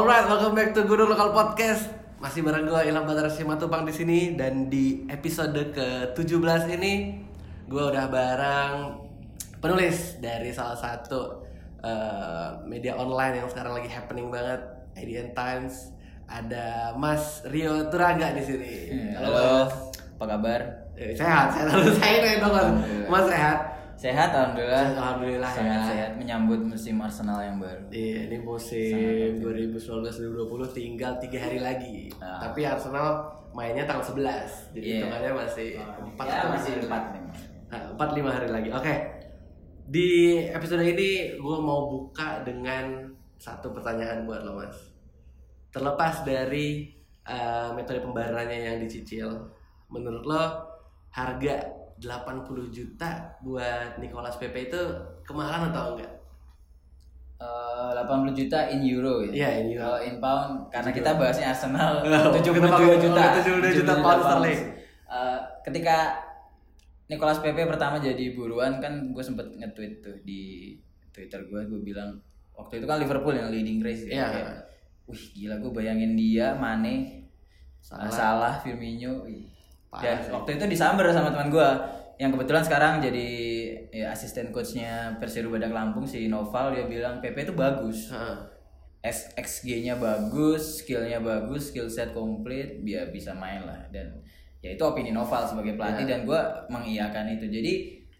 Alright, welcome back to Guru Lokal Podcast. Masih bareng gue Ilham Batara Simatupang di sini dan di episode ke-17 ini gue udah bareng penulis dari salah satu uh, media online yang sekarang lagi happening banget, IDN Times. Ada Mas Rio Turaga di sini. Halo, apa kabar? Eh, sehat, sehat. Saya dong. Mas sehat. Sehat alhamdulillah. Alhamdulillah Sangat ya. sehat menyambut musim Arsenal yang baru. Iya, ini musim 2019-2020 tinggal tiga hari lagi. Ah. Tapi Arsenal mainnya tanggal 11. Jadi Iya. hitungannya masih empat ya, masih empat. Nah, empat lima hari lagi. Oke. Di episode ini gue mau buka dengan satu pertanyaan buat lo mas. Terlepas dari eh, metode pembayarannya yang dicicil, menurut lo harga 80 juta buat Nicolas Pepe itu kemahalan atau enggak? Eh, 80 juta in euro ya. Iya, in euro. Kalau in pound karena kita bahasnya Arsenal Oh, 72 kita pakai- juta. oh, 72 juta pound sterling. Eh, ketika Nicolas Pepe pertama jadi buruan kan gue sempet nge-tweet tuh di Twitter gue gue bilang waktu itu kan Liverpool yang leading race ya. Iya. Kayak, Wih gila gue bayangin dia Mane Salah. Salah, Firmino. wih. Parah Dan sih. waktu itu disamber sama teman gue yang kebetulan sekarang jadi ya, asisten coachnya Persiru Badak Lampung si Noval dia bilang PP itu bagus. X XG-nya bagus, skillnya bagus, skill set komplit, dia bisa main lah dan ya itu opini Noval sebagai pelatih Ya. dan gue mengiyakan itu. Jadi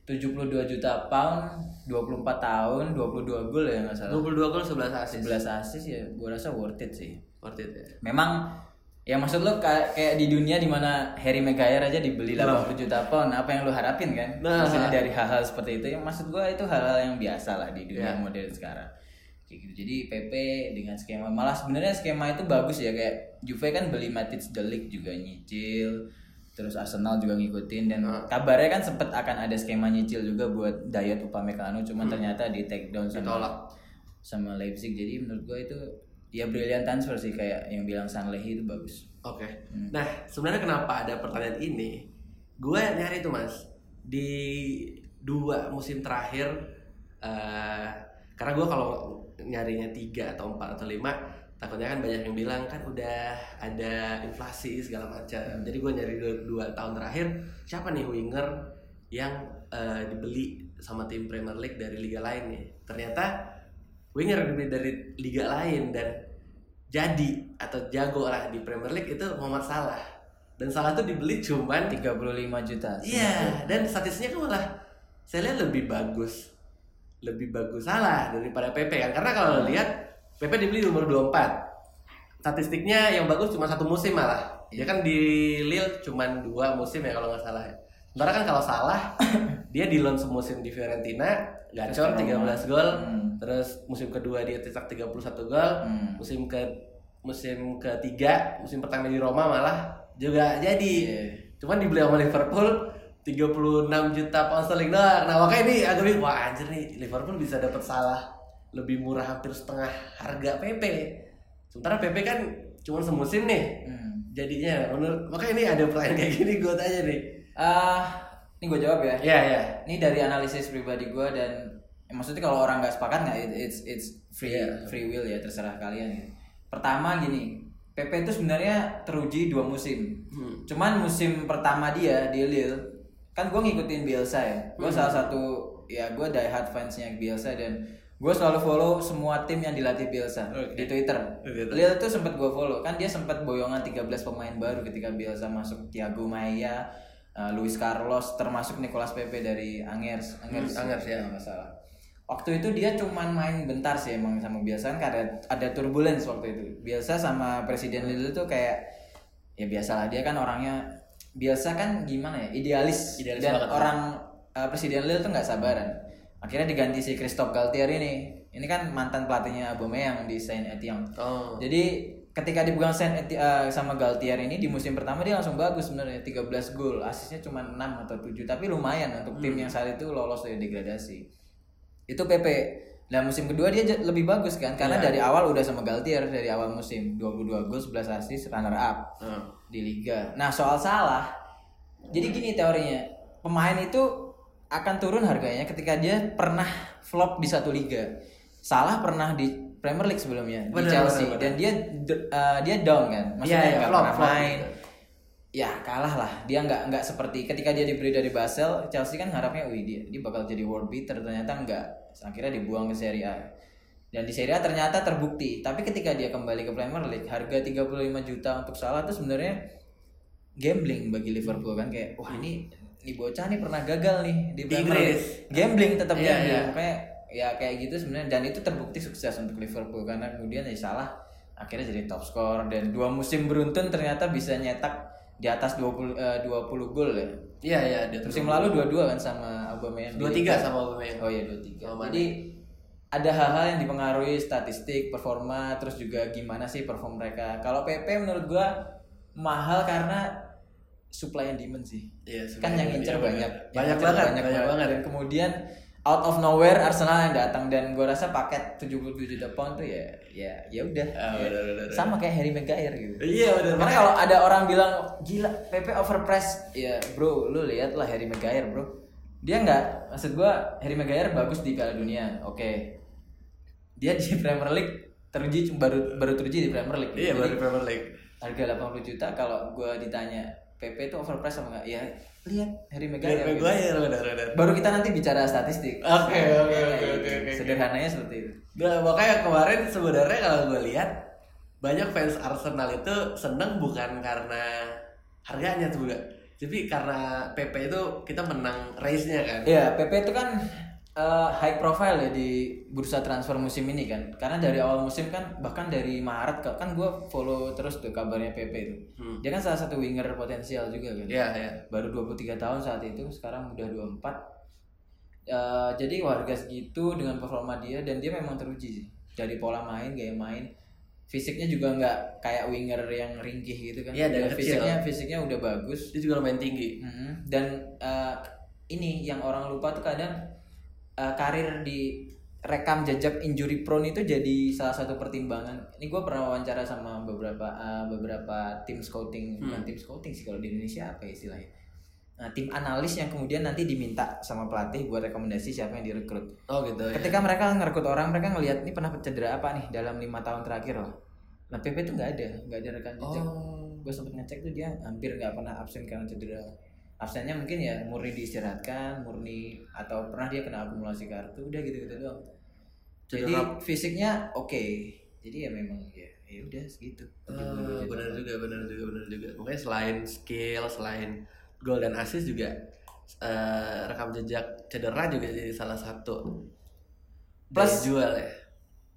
72 juta pound, 24 tahun, 22 gol ya nggak salah. 22 gol 11 assist. 11 assist ya gue rasa worth it sih. Worth it ya. Memang ya maksud lo kayak, di dunia di mana Harry Maguire aja dibeli 80 juta pound, apa yang lo harapin kan? Nah. Maksudnya dari hal-hal seperti itu, yang maksud gua itu hal-hal yang biasa lah di dunia Ya. modern sekarang. Kayak gitu. Jadi PP dengan skema malah sebenarnya skema itu bagus ya kayak Juve kan beli Matic Delik juga nyicil, terus Arsenal juga ngikutin dan Nah. kabarnya kan sempet akan ada skema nyicil juga buat Dayot Upamecano, cuman ternyata di take down sama Ditolak. sama Leipzig. Jadi menurut gua itu ya brilliant transfer sih kayak yang bilang Sanlehi itu bagus. Oke. Hmm. Nah, sebenarnya kenapa ada pertanyaan ini? Gue nyari tuh mas di dua musim terakhir, eh karena gue kalau nyarinya tiga atau empat atau lima, takutnya kan banyak yang bilang kan udah ada inflasi segala macam. Jadi gue nyari dua, dua tahun terakhir siapa nih winger yang eh, dibeli sama tim Premier League dari liga lain nih? Ternyata winger dibeli dari liga lain dan jadi atau jago lah di Premier League itu Muhammad Salah. Dan Salah tuh dibeli cuman 35 juta. iya dan statistiknya kan malah saya lihat lebih bagus lebih bagus Salah daripada Pepe kan. Karena kalau lo lihat Pepe dibeli nomor 24 statistiknya yang bagus cuma satu musim malah. Dia kan di Lille cuman dua musim ya kalau nggak salah ya. Sementara kan kalau salah dia di loan semusim di Fiorentina gacor 13 gol. Hmm. terus musim kedua dia cetak 31 gol. Hmm. musim ke musim ketiga musim pertama di Roma malah juga jadi. Iya. cuman dibeli sama Liverpool 36 juta pound sterling doang. Nah makanya ini agak bingung. Wah anjir nih Liverpool bisa dapat salah lebih murah hampir setengah harga PP sementara PP kan cuma semusim nih. Hmm. jadinya menurut makanya ini ada pertanyaan kayak gini gue tanya nih. Ah, ini gue jawab ya. ya ya Ini dari analisis pribadi gue dan ya, maksudnya kalau orang nggak sepakat nggak it- it's it's free Iya. free will ya terserah kalian gitu. Pertama gini, PP itu sebenarnya teruji dua musim. Hmm. Cuman musim pertama dia di Lille kan gue ngikutin Bielsa ya. Gue Hmm. salah satu ya gue die hard fansnya Bielsa dan gue selalu follow semua tim yang dilatih Bielsa Oke. di Twitter. Twitter. Lille tuh sempat gue follow kan dia sempat boyongan 13 pemain baru ketika Bielsa masuk Thiago Maia, uh, Luis Carlos termasuk Nicolas Pepe dari Angers, Angers, Hmm, Angers, ya. nggak salah. Waktu itu dia cuman main bentar sih emang sama Bielsa kan ada ada turbulence waktu itu. Bielsa sama Presiden Lille tuh kayak ya biasalah dia kan orangnya Bielsa kan gimana ya idealis, Idealis dan banget. orang uh, Presiden Lille tuh nggak sabaran. Akhirnya diganti si Christophe Galtier ini. Ini kan mantan pelatihnya Aubameyang di Saint Etienne. oh Jadi ketika dipegang Saint eh, sama Galtier ini di musim pertama dia langsung bagus sebenarnya 13 gol, asisnya cuma 6 atau 7 tapi lumayan untuk tim yang saat itu lolos dari degradasi. Itu PP. Dan musim kedua dia lebih bagus kan karena Iya. dari awal udah sama Galtier dari awal musim 22 gol 11 assist runner up Hmm. di liga. Nah, soal salah. Jadi gini teorinya. Pemain itu akan turun harganya ketika dia pernah flop di satu liga. Salah pernah di Premier League sebelumnya di Bener, Chelsea. bener, bener. dan dia uh, dia down kan maksudnya nggak flop, pernah flop. main. ya kalah lah. Dia nggak nggak seperti ketika dia dibeli dari Basel Chelsea kan harapnya wih dia dia bakal jadi world beater. Ternyata enggak akhirnya dibuang ke Serie A. Dan di Serie A ternyata terbukti. Tapi ketika dia kembali ke Premier League harga 35 juta untuk Salah itu sebenarnya gambling bagi Liverpool kan. Kayak wah ini ini bocah nih pernah gagal nih di Di Premier League. Gambling tetap Iya, gambling. iya. makanya ya kayak gitu sebenarnya dan itu terbukti sukses untuk Liverpool karena kemudian ya salah akhirnya jadi top skor dan dua musim beruntun ternyata bisa nyetak di atas 20 eh, 20 gol ya. Iya iya Musim lalu dua-dua kan sama Aubameyang. dua tiga sama Aubameyang. Oh iya 23. Sama Mane. Jadi ada hal-hal yang dipengaruhi statistik, performa, terus juga gimana sih perform mereka. Kalau PP menurut gua mahal karena supply and demand sih. Iya, kan yang incer iya, banyak. Banyak incer banget, banyak banget. Dan kemudian out of nowhere Arsenal yang datang dan gua rasa paket 77 juta pound tuh ya ya ya udah. Ya, bener, bener, Sama kayak Harry Maguire gitu. Iya benar. Karena kalau ada orang bilang gila PP overpress, ya bro, lu lihat lah Harry Maguire bro. Dia nggak, maksud gua Harry Maguire bagus di Piala Dunia, oke. Dia di Premier League teruji baru baru teruji di Premier League. Iya Jadi, baru Premier League. harga 80 juta kalau gua ditanya PP itu overpress sama nggak? Ya lihat Harry Maguire. Gitu. Maguire benar benar. Baru kita nanti bicara statistik. Oke, oke, gitu. oke, oke. Sederhananya seperti itu. Nah, makanya kemarin sebenarnya kalau gue lihat banyak fans Arsenal itu seneng bukan karena harganya tuh enggak. Tapi karena PP itu kita menang race-nya kan. Iya, PP itu kan eh, high profile ya di bursa transfer musim ini kan. Karena dari awal musim kan bahkan dari Maret ke- kan gue follow terus tuh kabarnya PP itu. Hmm. Dia kan salah satu winger potensial juga kan. Iya, iya. Baru 23 tahun saat itu, sekarang udah 24. Eh, jadi warga segitu dengan performa dia dan dia memang teruji sih. Dari pola main, gaya main, fisiknya juga nggak kayak winger yang ringkih gitu kan. Iya, dari kecil. fisiknya fisiknya udah bagus. Dia juga lumayan tinggi. Mhm. Dan eh, ini yang orang lupa tuh kadang eh, karir di rekam jejak injury prone itu jadi salah satu pertimbangan. Ini gue pernah wawancara sama beberapa eh, beberapa tim scouting, bukan tim scouting sih kalau di Indonesia apa ya istilahnya. Nah, tim analis yang kemudian nanti diminta sama pelatih buat rekomendasi siapa yang direkrut. Oh gitu ya. Ketika mereka ngerekrut orang, mereka ngelihat ini pernah cedera apa nih dalam lima tahun terakhir loh. Nah, PP itu nggak ada, nggak ada rekam jejak Oh. gue sempet ngecek tuh dia hampir nggak pernah absen karena cedera absennya mungkin ya murni diistirahatkan murni atau pernah dia kena akumulasi kartu udah gitu gitu doang jadi fisiknya oke jadi ya memang ya ya udah segitu Oh, benar juga, benar juga, benar juga. Makanya selain skill, selain gol dan assist juga eh, rekam jejak cedera juga jadi salah satu Plus- plus jual ya.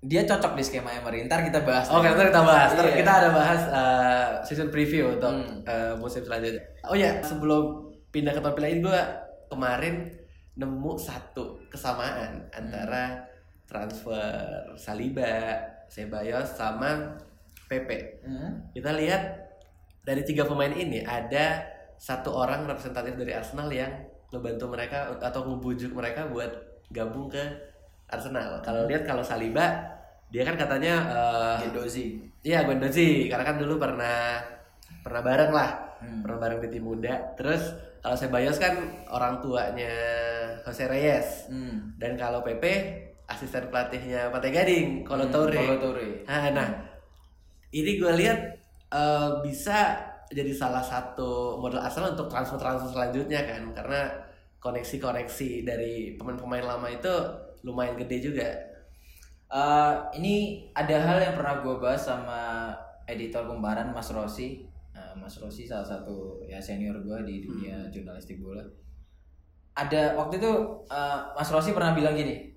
dia cocok di skema Emery ntar kita bahas Oke, ntar kita bahas. Ntar Iya. kita ada bahas eh, season preview untuk Hmm. eh, musim selanjutnya. Oh ya, sebelum pindah ke topik lain, gue kemarin nemu satu kesamaan antara transfer Saliba, Ceballos sama PP. Hmm. Kita lihat dari tiga pemain ini ada satu orang representatif dari Arsenal yang ngebantu mereka atau ngebujuk mereka buat gabung ke Arsenal. Kalau lihat kalau Saliba dia kan katanya eh, Gendozi Iya Guendouzi karena kan dulu pernah pernah bareng lah Hmm. pernah bareng di tim muda terus kalau Ceballos kan orang tuanya Jose Reyes hmm. dan kalau PP asisten pelatihnya Pantai Gading Toure Kolo Toure. nah, nah ini gue lihat eh, bisa jadi salah satu model Arsenal untuk transfer-transfer selanjutnya kan karena koneksi-koneksi dari pemain-pemain lama itu lumayan gede juga Eh, ini ada hal yang pernah gue bahas sama editor kembaran Mas Rossi. Nah, Mas Rossi salah satu ya senior gue di dunia jurnalistik bola. Ada waktu itu eh, Mas Rossi pernah bilang gini,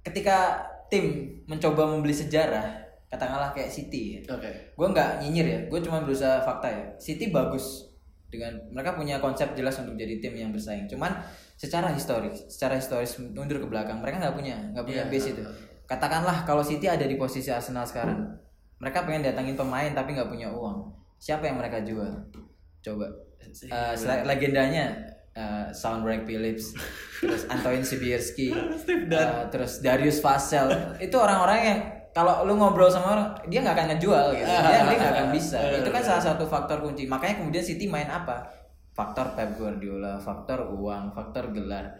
ketika tim mencoba membeli sejarah, katakanlah kayak City, ya, oke gue nggak nyinyir ya, gue cuma berusaha fakta ya. City bagus dengan mereka punya konsep jelas untuk jadi tim yang bersaing. Cuman secara historis, secara historis mundur ke belakang, mereka nggak punya, nggak punya Iya. base itu. Katakanlah kalau City ada di posisi Arsenal sekarang, mereka pengen datangin pemain tapi nggak punya uang. Siapa yang mereka jual? Coba. Eh, sel- legendanya eh, Soundtrack Phillips, terus Antoine Sibierski, Steve eh, terus Darius Vassell. itu orang-orang yang kalau lu ngobrol sama orang, dia nggak akan ngejual gitu. Dia dia nggak akan bisa. Itu kan salah satu faktor kunci. Makanya kemudian City main apa? Faktor Pep Guardiola, faktor uang, faktor gelar.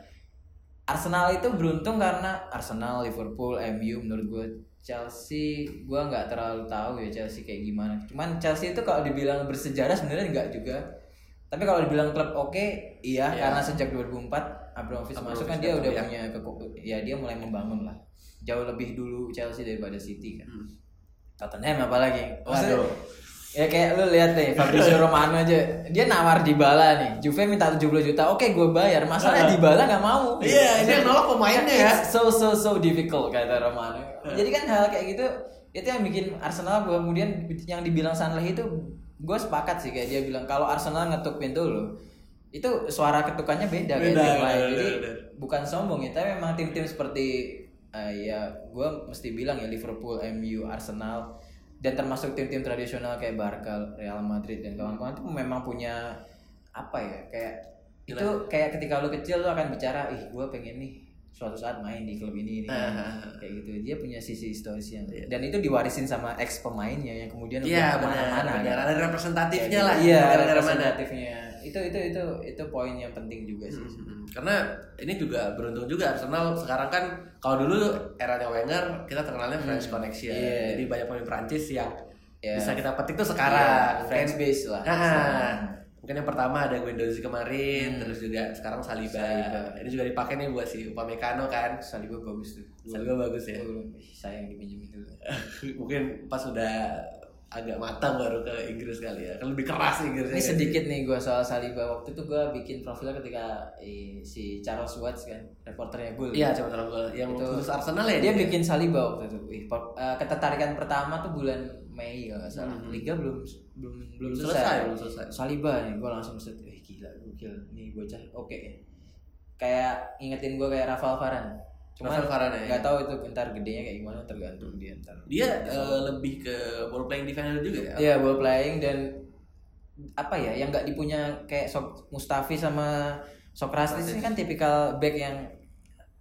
Arsenal itu beruntung karena Arsenal, Liverpool, MU menurut gue Chelsea gua nggak terlalu tahu ya Chelsea kayak gimana. Cuman Chelsea itu kalau dibilang bersejarah sebenarnya nggak juga. Tapi kalau dibilang klub oke, iya Iya. karena sejak 2004 Abramovich masuk kan dia udah ya. punya ya dia mulai membangun lah. Jauh lebih dulu Chelsea daripada City kan. Hmm. Tottenham apalagi. Maksudnya, Waduh. Ya kayak lu lihat nih Fabrizio Romano aja dia nawar Dybala nih. Juve minta 70 juta. Oke, gue bayar. Masalahnya Dybala nggak mau. Iya, ini yang nolak pemainnya ya. So so so difficult kata Romano. Jadi kan hal kayak gitu itu yang bikin Arsenal kemudian yang dibilang Sanleh itu gue sepakat sih kayak dia bilang kalau Arsenal ngetuk pintu lo itu suara ketukannya beda, kayak Beda, tim beda, lain. Jadi beda. bukan sombong ya, tapi memang tim-tim seperti eh, ya gue mesti bilang ya Liverpool, MU, Arsenal dan termasuk tim-tim tradisional kayak Barca, Real Madrid dan kawan-kawan itu memang punya apa ya kayak itu kayak ketika lu kecil lu akan bicara ih gue pengen nih suatu saat main di klub ini, ini Ah. kayak gitu dia punya sisi historisnya dan itu diwarisin sama ex pemainnya yang kemudian udah Iya, ke mana-mana benar. kan. Ada representatifnya Kayak lah. gitu. iya mana. representatifnya itu itu itu itu poin yang penting juga sih Hmm, Karena ini juga beruntung juga Arsenal sekarang kan kalau dulu eranya Wenger kita terkenalnya French Connection. Iya. Jadi banyak pemain Prancis yang Iya. bisa kita petik tuh sekarang. French Mungkin- base lah Ah, mungkin yang pertama ada Guendouzi kemarin, Hmm. terus juga sekarang Saliba. Saliba. Ini juga dipakai nih buat si Upamecano kan. Saliba bagus tuh Saliba bagus ya. Ih, sayang dipinjemin dulu mungkin pas udah agak matang baru ke Inggris kali ya. Kan lebih keras Inggrisnya. ini kan. sedikit nih gue soal Saliba waktu itu gue bikin profilnya ketika eh, si Charles Watts kan reporternya gue Iya, cuma terang gol. Yang Itu- khusus Arsenal ya. dia bikin Saliba waktu itu Wih, eh, ketertarikan pertama tuh bulan Mei nggak salah Hmm. Liga belum belum belum Belum selesai, belum selesai. Saliba nih gue langsung set eh gila gokil nih bocah oke kayak ingetin gue kayak Rafael Varane Rafael Varane, ya. nggak tahu itu ntar gedenya kayak gimana tergantung dia ntar Dia eh, lebih ke ball playing defender juga ya. Iya ball playing dan apa ya yang nggak dipunya kayak Sok Mustafi sama Sokrates ini kan tipikal back yang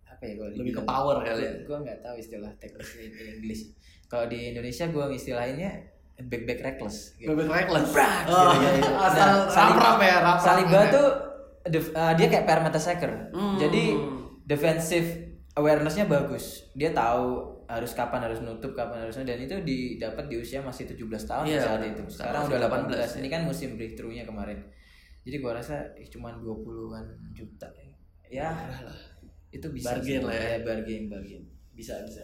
apa ya kalau Lebih ke power kali ya. Gue nggak tahu istilah teknisnya di Inggris. Kalau di Indonesia gue istilahinnya back back reckless. Gitu. Bebek reckless. Brak, Oh, gitu, gitu. asal Nah, Salib- rap ya, rap Saliba tuh def- uh, dia kayak perimeter. Hmm. Jadi defensive awarenessnya bagus. Dia tahu harus kapan harus nutup, kapan harus dan itu didapat di usia masih 17 tahun Iya, saat itu. Sekarang udah 18 18. ya. Ini kan musim breakthrough-nya kemarin. Jadi gua rasa eh, cuman 20-an juta. Ya, itu bisa Bargain lah ya. bargain, bargain. Bisa, bisa.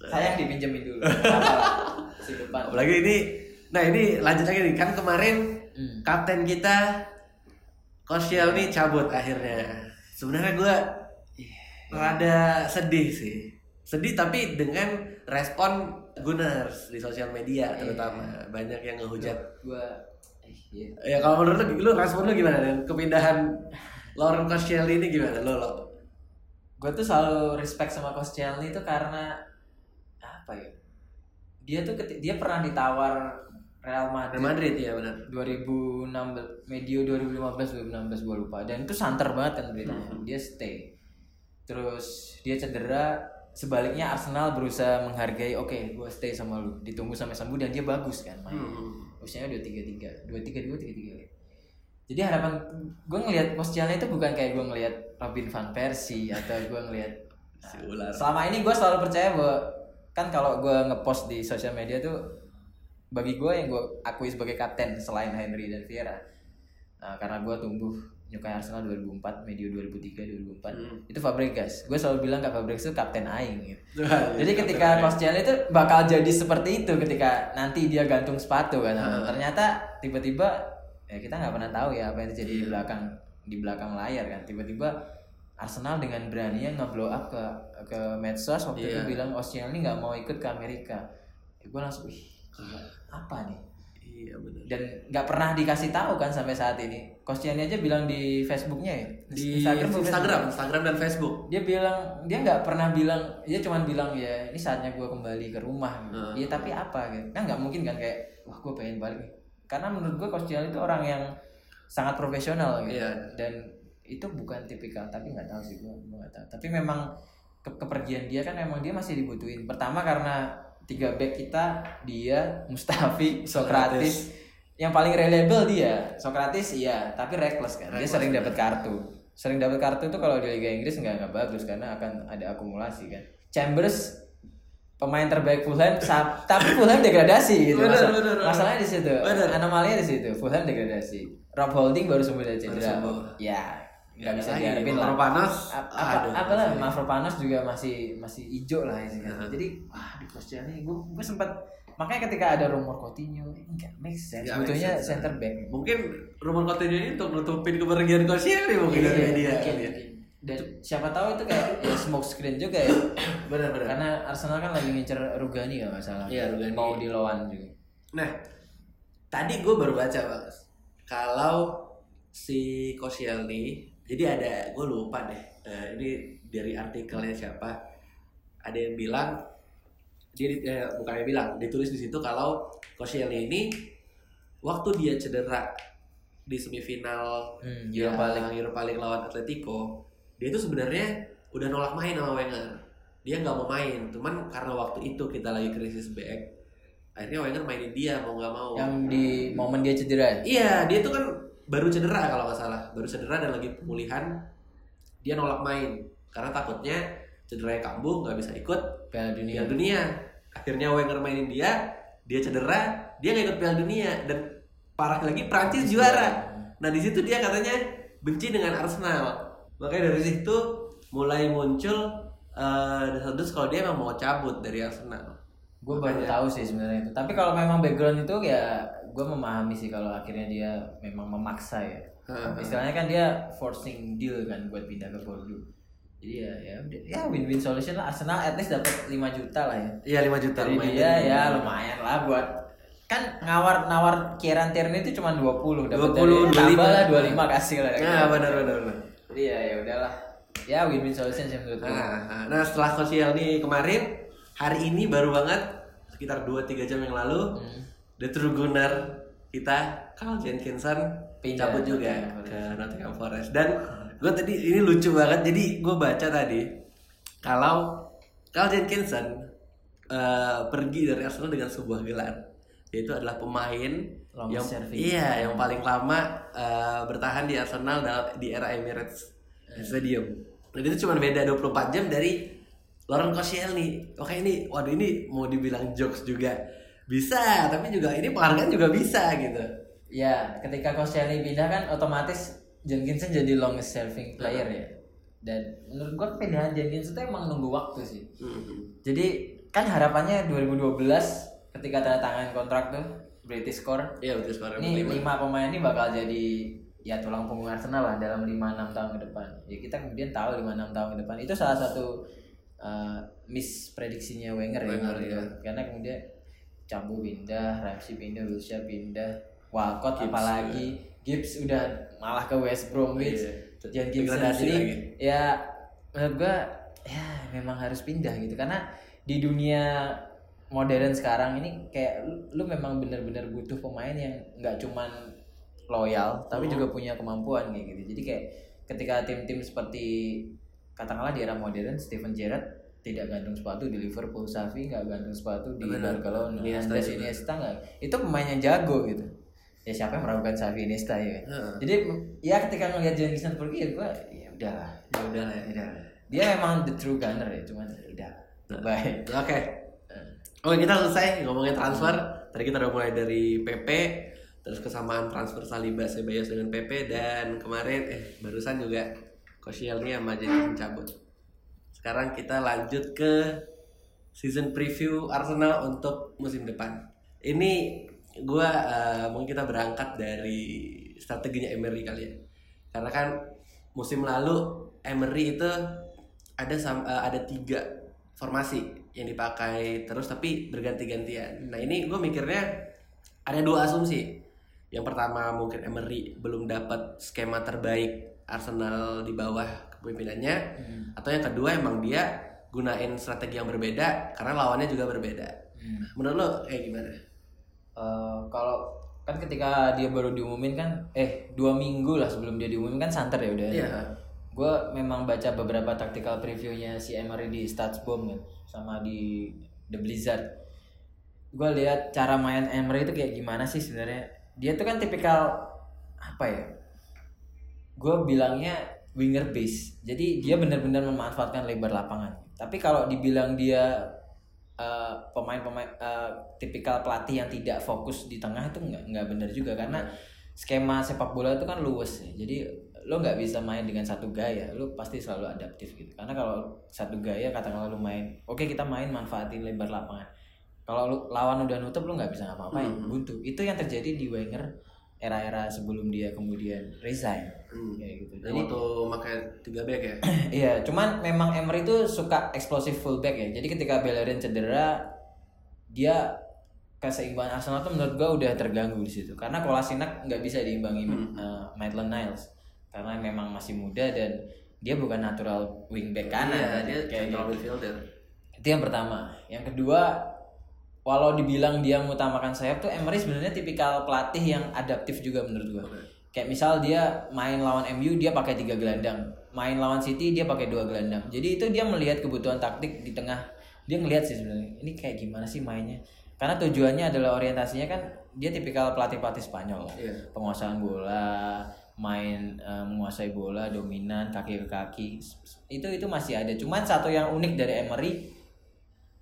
Sayang dipinjemin dulu. Si depan. Apalagi ini nah ini lanjut lagi nih kan kemarin Hmm. kapten kita Koscielny cabut akhirnya. Sebenarnya gue rada sedih sih. Sedih tapi dengan respon Gunners di sosial media terutama banyak yang ngehujat. Gua eh, iya. Ya kalau menurut lu, lu respon lu gimana dengan kepindahan Lauren Koscielny ini gimana lo lo? gue tuh selalu respect sama Koscielny itu karena apa ya dia tuh dia pernah ditawar Real Madrid, Real Madrid ya benar. 2016 medio 2015 2016 gue lupa dan itu santer banget kan beritanya Hmm. dia stay terus dia cedera sebaliknya Arsenal berusaha menghargai oke gue stay sama lu ditunggu sampai sembuh dan dia bagus kan main Hmm. usianya dua tiga tiga dua tiga dua tiga tiga jadi harapan gue ngelihat Koscielny itu bukan kayak gue ngelihat Robin van Persie atau gue ngelihat ular. selama ini gue selalu percaya bahwa kan kalau gue ngepost di sosial media tuh bagi gue yang gue akui sebagai kapten selain Henry dan Vieira Nah, karena gue tumbuh nyukai Arsenal 2004 medio 2003 2004 Hmm. itu Fabregas gue selalu bilang Kak Fabregas itu kapten aing gitu. Iya, Jadi ketika Koscielny itu bakal jadi seperti itu ketika nanti dia gantung sepatu kan. Hmm. Ternyata tiba-tiba ya kita nggak pernah tahu ya apa yang terjadi Iya. di belakang di belakang layar kan. Tiba-tiba Arsenal dengan beraninya nge-blow up ke ke medsos waktu Iya. itu bilang Koscielny nggak mau ikut ke Amerika. Ya, gue langsung ih gila, apa nih? Iya benar. Dan nggak pernah dikasih tahu kan sampai saat ini. Koscielny aja bilang di Facebooknya ya. Di Instagram, Instagram, Facebook? Instagram, dan Facebook. dia bilang dia nggak pernah bilang dia cuma bilang ya ini saatnya gue kembali ke rumah gitu. Hmm. tapi apa gitu kan nggak mungkin kan kayak wah gue pengen balik karena menurut gue Koscielny itu orang yang sangat profesional gitu Iya. dan itu bukan tipikal tapi nggak tahu sih gue nggak tahu tapi memang ke- kepergian dia kan memang dia masih dibutuhin. Pertama karena tiga back kita dia Mustafi Sokratis yang paling reliable dia Sokratis iya tapi reckless kan. Dia Reckless, sering benar. dapat kartu. Sering dapat kartu tuh kalau di Liga Inggris nggak nggak bagus karena akan ada akumulasi kan. Chambers pemain terbaik Fulham tapi Fulham degradasi gitu. Bener, Masa- bener, bener. masalahnya di situ. Anomalinya di situ. Fulham degradasi. Rob Holding baru sembuh dari cedera. Ya nggak bisa diharapin lah apa aduh, apa lah masih. Mavropanos juga masih masih hijau lah istilahnya. Nah. jadi wah di Koscielny gue gue sempat makanya ketika ada rumor Coutinho ini nggak make sense Nggak make butuhnya sense. center back Mungkin rumor Coutinho ini untuk nutupin kepergian Koscielny mungkin Iya, dari media. mungkin, kali ya. mungkin. dan siapa tahu itu kayak ya smoke screen juga ya Benar-benar. karena Arsenal kan lagi ngincer Rugani kalau nggak salah Iya, Rugani. mau di lawan juga Nah, tadi gue baru baca bang, kalau si Koscielny, jadi ada gue lupa deh, eh, ini dari artikelnya siapa, ada yang bilang dia di- eh, bukan yang bilang, ditulis di situ kalau Koscielny ini waktu dia cedera di semifinal Hmm, yang League. Europa League lawan Atletico, dia itu sebenarnya udah nolak main sama Wenger. Dia nggak mau main, cuman karena waktu itu kita lagi krisis back, akhirnya Wenger mainin dia mau nggak mau. yang di momen dia cedera ya? Iya, dia itu kan baru cedera kalau nggak salah, baru cedera dan lagi pemulihan, dia nolak main karena takutnya cederanya kambuh nggak bisa ikut Piala Dunia Piala Dunia. Akhirnya Wenger mainin dia, dia cedera, dia nggak ikut Piala Dunia dan parah lagi Prancis juara. Nah di situ dia katanya benci dengan Arsenal. Makanya dari situ mulai muncul eh desas kalau dia emang mau cabut dari Arsenal. Gue baru Makanya- tahu sih sebenarnya itu. Tapi kalau memang background itu ya gue memahami sih kalau akhirnya dia memang memaksa ya. Heeh. istilahnya kan dia forcing deal kan buat pindah ke Bordeaux. Jadi ya ya ya win-win solution lah. Arsenal at least dapat 5 juta lah ya. Iya 5 juta dari lumayan. dia ya. lumayan lah buat kan ngawar nawar Kieran Tierney itu cuma 20 dapat 20, dari tambah 25. lah 25 kasih lah. Nah benar benar benar. jadi ya ya udahlah. Ya win-win solution sih menurut gue Nah, nah setelah Koscielny kemarin hari ini baru banget sekitar 2-3 jam yang lalu Hmm. The True Gunner kita Carl Jenkinson Pindah. cabut juga ke Nottingham Forest. Dan gue tadi ini lucu banget jadi gue baca tadi kalau Carl Jenkinson eh, pergi dari Arsenal dengan sebuah gelar yaitu adalah pemain yang serving. iya yang paling lama eh, bertahan di Arsenal dalam di era Emirates Stadium. Dan itu cuma beda 24 jam dari Lauren Koscielny oke ini waduh ini mau dibilang jokes juga bisa tapi juga ini penghargaan juga bisa gitu Ya, ketika Koscielny pindah kan otomatis Jenkinson jadi longest serving player ya. Dan menurut gua pilihan Jenkinson itu emang nunggu waktu sih. Hmm. Jadi kan harapannya 2012 ketika tanda tangan kontrak tuh British Core iya betul sekarang ini lima pemain ini bakal jadi ya tulang punggung Arsenal lah dalam 5-6 tahun ke depan. Ya kita kemudian tahu 5-6 tahun ke depan itu salah satu uh, misprediksinya Wenger, ya, Wenger, menurut iya. gua. Karena kemudian Cambu pindah, Ramsey pindah, Wilshere pindah, Walcott Gibbs, apalagi Gibbs udah malah ke West Bromwich. Iya. Jan Gibson Degradasi jadi lagi. ya menurut gua ya memang harus pindah gitu karena di dunia modern sekarang ini kayak lu, lu memang benar-benar butuh pemain yang nggak cuman loyal tapi Hmm. juga punya kemampuan kayak gitu jadi kayak ketika tim-tim seperti katakanlah di era modern Steven Gerrard tidak gantung sepatu di Liverpool Safi nggak gantung sepatu di Benar. Barcelona Andres. Iniesta nggak itu pemain yang jago gitu ya siapa yang meragukan Safi Iniesta ya kan? Heeh. jadi ya ketika ngelihat Jenkinson pergi ya gua ya udahlah ya udah lah ya. udah. dia emang the true gunner ya cuman ya udah baik Oke. Oke kita selesai ngomongin transfer. Tadi kita udah mulai dari PP, terus kesamaan transfer Saliba Sebayos dengan PP dan kemarin eh barusan juga Koscielny sama Jenkinson cabut. Sekarang kita lanjut ke season preview Arsenal untuk musim depan. Ini gua eh, mungkin kita berangkat dari strateginya Emery kali ya. Karena kan musim lalu Emery itu ada eh, ada tiga formasi yang dipakai terus tapi berganti-gantian. Nah ini gue mikirnya ada dua asumsi. Yang pertama mungkin Emery belum dapat skema terbaik Arsenal di bawah kepemimpinannya, atau yang kedua emang dia gunain strategi yang berbeda karena lawannya juga berbeda. Hmm. Menurut lo kayak gimana? Eh, kalau kan ketika dia baru diumumin kan eh dua minggu lah sebelum dia diumumin kan santer ya udah Iya. gue memang baca beberapa tactical previewnya si Emery di Statsbomb kan sama di The Blizzard gue lihat cara main Emery itu kayak gimana sih sebenarnya dia tuh kan tipikal apa ya gue bilangnya winger base jadi dia benar-benar memanfaatkan lebar lapangan tapi kalau dibilang dia eh, pemain-pemain eh, tipikal pelatih yang tidak fokus di tengah itu nggak nggak benar juga karena skema sepak bola itu kan luwes ya. Jadi lo nggak bisa main dengan satu gaya, lo pasti selalu adaptif gitu. Karena kalau satu gaya katakanlah lo main, oke kita main manfaatin lebar lapangan. Kalau lu- lawan udah nutup lo nggak bisa ngapa-ngapain, buntu. Itu yang terjadi di Wenger era-era sebelum dia kemudian resign Hmm. kayak gitu. Jadi waktu pakai tiga back ya. Iya, cuman memang Emery itu suka eksplosif fullback ya. Jadi ketika Bellerin cedera, dia keseimbangan Arsenal tuh menurut gua udah terganggu di situ. Karena Kolasinac nggak bisa diimbangi uh, Maitland Niles karena memang masih muda dan dia bukan natural wingback kanan. Iya, dia kayak central gitu. midfielder. Itu yang pertama. Yang kedua, walau dibilang dia mengutamakan sayap tuh Emery sebenarnya tipikal pelatih yang adaptif juga menurut gua. Oke. Kayak misal dia main lawan MU dia pakai tiga gelandang, main lawan City dia pakai dua gelandang. Jadi itu dia melihat kebutuhan taktik di tengah. Dia ngelihat sih sebenarnya ini kayak gimana sih mainnya. Karena tujuannya adalah orientasinya kan dia tipikal pelatih-pelatih Spanyol. Iya. Penguasaan bola, main eh, menguasai bola, dominan kaki ke kaki. Itu itu masih ada. Cuman satu yang unik dari Emery,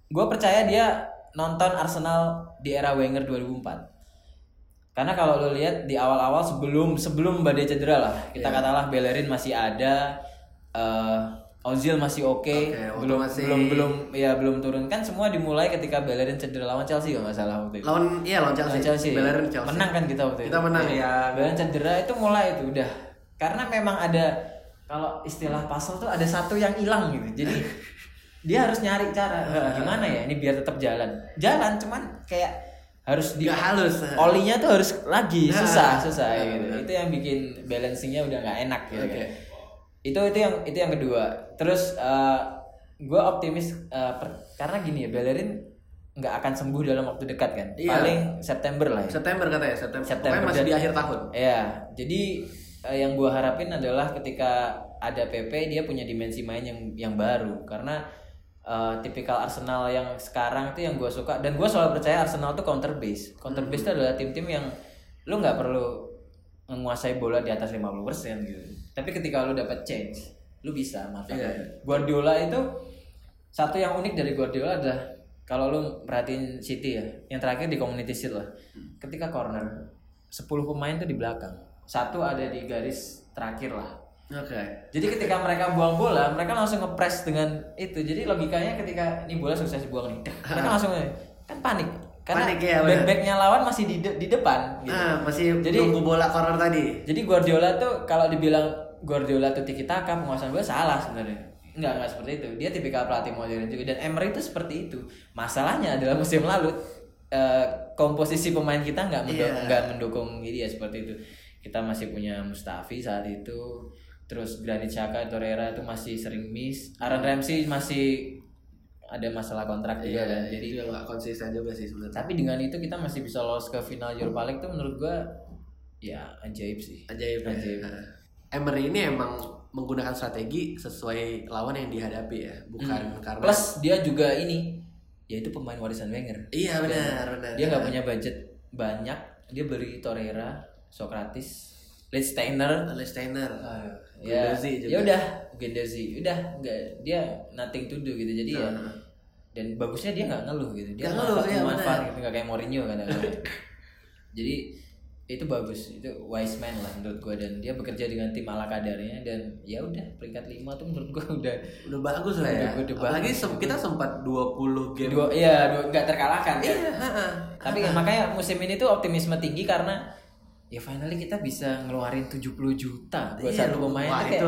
gue percaya dia nonton Arsenal di era Wenger 2004. Karena kalau lo lihat di awal-awal sebelum sebelum badai cedera lah, kita Iya. katalah Bellerin masih ada, eh Ozil masih oke, Oke, waktu belum masih- belum belum ya belum turun kan semua dimulai ketika Bellerin cedera lawan Chelsea kalau nggak salah waktu itu. Lawan iya lawan Chelsea. Lawan Chelsea. Bellerin Chelsea. Menang kan kita waktu itu. Kita menang, Iya. ya. Bellerin cedera itu mulai itu udah. Karena memang ada kalau istilah puzzle tuh ada satu yang hilang gitu. Jadi dia harus nyari cara gimana ya ini biar tetap jalan. Jalan cuman kayak harus di Nggak halus. olinya tuh harus lagi Nah, susah susah benar, gitu. Itu yang bikin balancingnya udah nggak enak gitu. Oke. kan. Itu itu yang itu yang kedua. Terus gue optimis eh, per- karena gini ya Bellerin nggak akan sembuh dalam waktu dekat kan. Iya. Paling September lah ya. September katanya, September. September. Pokoknya masih Dan- di akhir tahun. Iya, jadi eh, yang gua harapin adalah ketika ada PP dia punya dimensi main yang yang baru karena eh, tipikal Arsenal yang sekarang itu yang gua suka dan gua selalu percaya Arsenal tuh counter base. Counter base itu adalah tim-tim yang lu nggak perlu menguasai bola di atas 50% gitu. Tapi ketika lu dapat change, lu bisa manfaatkan. Iya. Guardiola itu satu yang unik dari Guardiola adalah kalau lu perhatiin City ya, yang terakhir di Community Shield lah. Ketika corner, 10 pemain tuh di belakang. Satu ada di garis terakhir lah. Oke. Jadi ketika mereka buang bola, mereka langsung ngepres dengan itu. Jadi logikanya ketika ini bola sukses dibuang nih, mereka langsung kan panik. Karena Panik, benar. back-backnya lawan masih di de- di depan gitu. Ah, masih Jadi- nunggu bola corner tadi. Jadi Guardiola tuh kalau dibilang Guardiola tuh tiki taka penguasaan bola salah sebenarnya. Enggak, enggak seperti itu. Dia tipikal pelatih modern juga dan Emery itu seperti itu. Masalahnya adalah musim lalu eh, komposisi pemain kita nggak mendo- Iya. nggak mendukung dia seperti itu. Kita masih punya Mustafi saat itu. Terus Granit Xhaka, Torreira itu masih sering miss. Aaron Ramsey masih ada masalah kontrak juga kan. Iya, Jadi juga nggak konsisten juga sih sebenarnya. tapi dengan itu kita masih bisa lolos ke final Europa League tuh menurut gua ya ajaib sih. Ajaib. ya. Ajaib. Nah, Emery ini emang menggunakan strategi sesuai lawan yang dihadapi ya, bukan karena Hmm. Plus dia juga ini yaitu pemain warisan Wenger. Iya benar, benar. Dia nggak punya budget banyak, dia beli Torreira, Socrates, Lichtsteiner, Steiner. Ya, ya udah, Guendouzi, udah nggak dia nothing to do gitu jadi ya. Nah. Dan bagusnya dia nggak ngeluh gitu, dia Nggak ngeluh, manfaat, iya, manfaat gitu nggak kayak Mourinho kan. jadi itu bagus, itu wise man lah menurut gua dan dia bekerja dengan tim ala kadarnya dan ya udah peringkat lima tuh menurut gua udah Udah bagus lah ya. Udah- udah Apalagi bagus. sem- kita sempat 20 game. dua iya dua nggak terkalahkan kan. Iya, ha-ha. Tapi makanya musim ini tuh optimisme tinggi karena ya finally kita bisa ngeluarin 70 juta buat Iya, satu pemain wah, tuh kayak,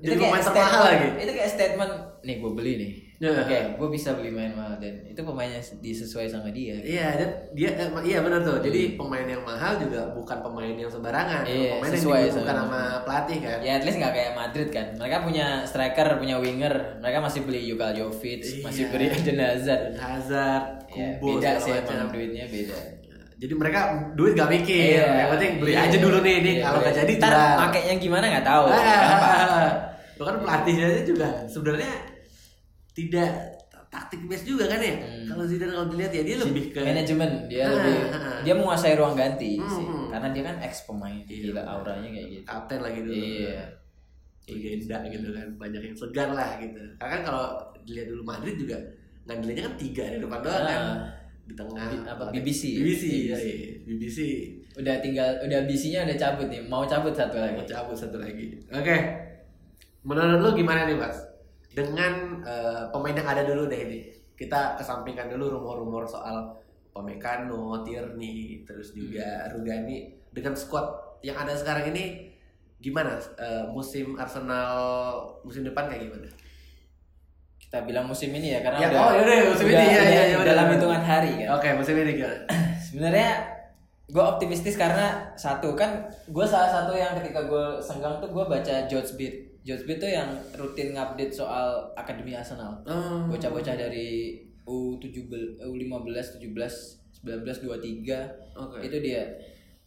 itu pemain termahal lagi. Itu kayak statement nih gue beli nih. Ya. Oke, gue bisa beli main mahal dan itu pemainnya disesuai sama dia. Iya, dan dia eh, iya benar tuh. Jadi pemain yang mahal juga bukan pemain yang sembarangan. Iya, pemain yang sesuai dibutuhkan sama- sama pelatih kan. Ya at least nggak kayak Madrid kan. Mereka punya striker, punya winger. Mereka masih beli Yuka Jovic, Iya. masih beli Eden Hazard. Hazard, Ya, Kubo, beda sih emang duitnya beda. Jadi mereka duit gak mikir. Yang penting beli Iya. aja dulu nih, nih Iya, kalau gak jadi Ntar pakainya gimana nggak tahu. Ah, Kenapa? Bahkan pelatihnya aja juga sebenarnya tidak taktik base juga kan ya. Kalau Zidane kalau dilihat ya dia lebih ke manajemen dia Ah, lebih ah. dia menguasai ruang ganti Hmm, sih hmm. karena dia kan ex pemain Iya. gila auranya kayak gitu kapten lagi dulu. iya legenda gitu kan banyak yang segar lah gitu karena kan kalau dilihat dulu Madrid juga ngandelinnya kan tiga di depan doang kan Ah. Di tengah Bi- apa, BBC? BBC BBC. BBC Udah tinggal udah bisinya udah cabut nih. Mau cabut satu lagi. mau cabut satu lagi oke menurut lu gimana nih mas dengan eh, pemain yang ada dulu deh ini kita kesampingkan dulu rumor-rumor soal Pamekano, Tierney, terus juga Rugani dengan squad yang ada sekarang ini gimana Eh, musim Arsenal musim depan kayak gimana? Kita bilang musim ini ya karena Ya, udah, oh, yaudah, musim udah- ini, udah iya, iya, dalam hitungan hari kan. Oke musim ini gimana? Sebenarnya gue optimistis karena satu kan gue salah satu yang ketika gue senggang tuh gue baca George Beat. George Beat tuh yang rutin ngupdate soal akademi Arsenal. Oh. Bocah-bocah dari U17, U15, 17, 19, 23 Oke. itu dia.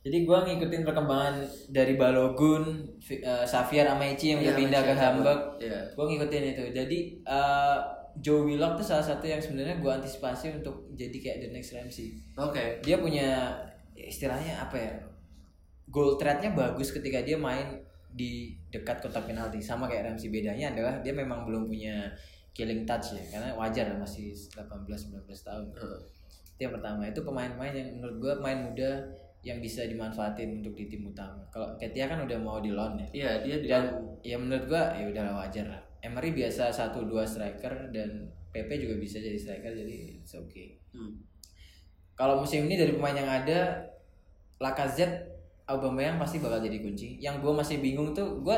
Jadi gue ngikutin perkembangan dari Balogun, eh, Xavier Amaichi yang udah Iya, pindah ke Hamburg. Iya. Gue ngikutin itu. Jadi eh, Joe Willock tuh salah satu yang sebenarnya gue antisipasi untuk jadi kayak the next Ramsey Oke. dia punya istilahnya apa ya goal threat-nya bagus ketika dia main di dekat kotak penalti sama kayak Ramsey bedanya adalah dia memang belum punya killing touch ya karena wajar lah masih 18 19 tahun Heeh. itu yang pertama itu pemain-pemain yang menurut gua pemain muda yang bisa dimanfaatin untuk di tim utama. Kalau Ketia kan udah mau di loan ya. Iya dia di dan ya menurut gua ya udahlah wajar lah. Emery biasa satu dua striker dan PP juga bisa jadi striker jadi it's okay. Hmm. kalau musim ini dari pemain yang ada Lacazette Aubameyang pasti bakal jadi kunci. Yang gue masih bingung tuh gue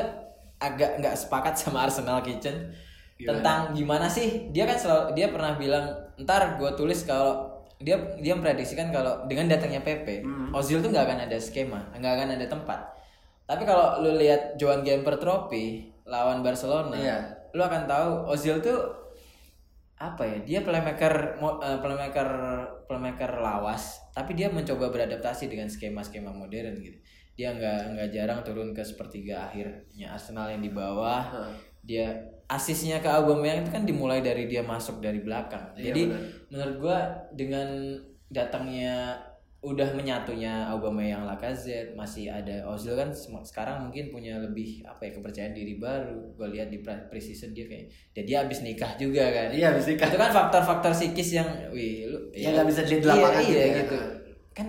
agak nggak sepakat sama Arsenal Kitchen Gimana? tentang gimana sih. Dia kan selalu dia pernah bilang ntar gue tulis kalau dia dia memprediksikan kalau dengan datangnya PP Hmm. Ozil tuh nggak akan ada skema nggak akan ada tempat tapi kalau lu lihat Joan Gamper Trophy lawan Barcelona Iya. lu akan tahu Ozil tuh apa ya dia playmaker eh, playmaker playmaker lawas tapi dia mencoba beradaptasi dengan skema-skema modern gitu dia nggak nggak jarang turun ke sepertiga akhirnya Arsenal yang di bawah. Dia asisnya ke Aubameyang itu kan dimulai dari dia masuk dari belakang Iya, jadi benar. menurut gua dengan datangnya udah menyatunya Aubameyang Lacazette masih ada Ozil kan sekarang mungkin punya lebih apa ya kepercayaan diri baru gue lihat di pre- preseason dia kayak dan dia habis nikah juga kan Iya habis nikah. itu kan faktor-faktor psikis yang wih lu Ya, nggak bisa dilihat di lapangan iya, iya ya. gitu kan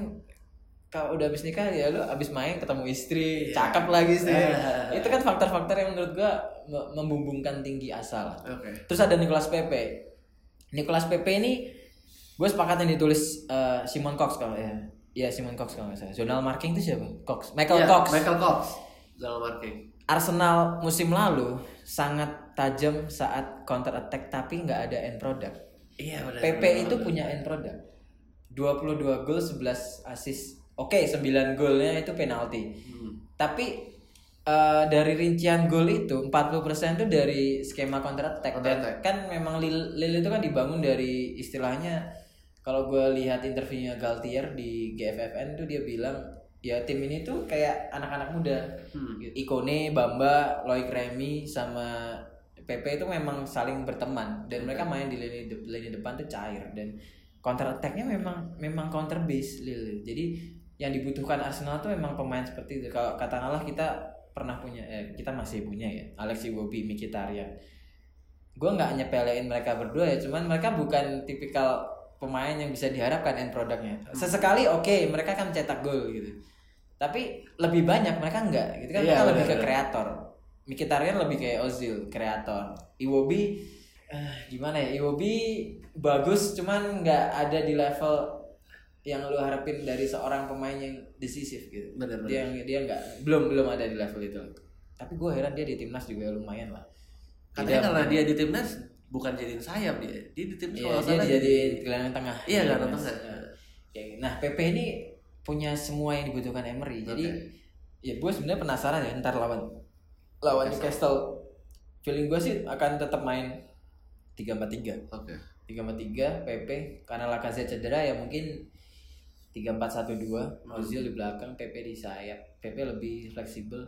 kalau udah habis nikah ya lu habis main ketemu istri Iya. cakep lagi istri Eh. itu kan faktor-faktor yang menurut gua me- membumbungkan tinggi asa lah Oke. terus ada Nicolas Pepe Nicolas Pepe ini gue sepakat yang ditulis eh, Simon Cox kalau ya Iya Simon Cox kalau nggak salah zonal marking itu siapa Cox Michael Iya, Cox Michael Cox. Dalam marking. Arsenal musim lalu sangat tajam saat counter attack tapi nggak ada end product Iya benar. PP itu punya end product 22 gol 11 assist Oke 9 golnya itu penalti Hmm. Tapi eh, dari rincian gol itu 40% itu dari skema counter attack Counter dan attack. kan memang Lille, Lille itu kan dibangun dari istilahnya kalau gue lihat interviewnya Galtier di GFFN tuh dia bilang ya tim ini tuh kayak anak-anak muda Hmm. Ikone, Bamba, Loic Remy sama PP itu memang saling berteman dan mereka main di lini de- lini depan tuh cair dan counter attack-nya memang memang counter base Lille. Jadi yang dibutuhkan Arsenal tuh memang pemain seperti itu. Kalau katakanlah kita pernah punya eh kita masih punya ya Alexi Wobi, Mkhitaryan. Gue nggak nyepelein mereka berdua ya, cuman mereka bukan tipikal pemain yang bisa diharapkan end produknya. Sesekali oke, mereka kan cetak gol gitu. Tapi lebih banyak mereka enggak gitu kan Iya, mereka lebih ke kreator. Mkhitaryan lebih kayak Ozil, kreator. Iwobi eh, gimana ya? Iwobi bagus cuman nggak ada di level yang lu harapin dari seorang pemain yang decisif gitu. Benar, benar. Dia dia nggak belum belum ada di level itu. Tapi gue heran dia di timnas juga lumayan lah. Katanya karena dia di timnas bukan jadiin sayap dia. Dia di timnas Iya, dia jadi gelandang tengah. Iya, gelandang tengah. Nah, kayak- Nah, PP ini punya semua yang dibutuhkan Emery. Jadi Oke. ya gue sebenarnya penasaran ya ntar lawan lawan Newcastle. Feeling gue sih akan tetap main 3-4-3. Oke. 3-4-3 PP karena Lacazette cedera ya mungkin 3-4-1-2 Ozil di belakang PP di sayap. PP lebih fleksibel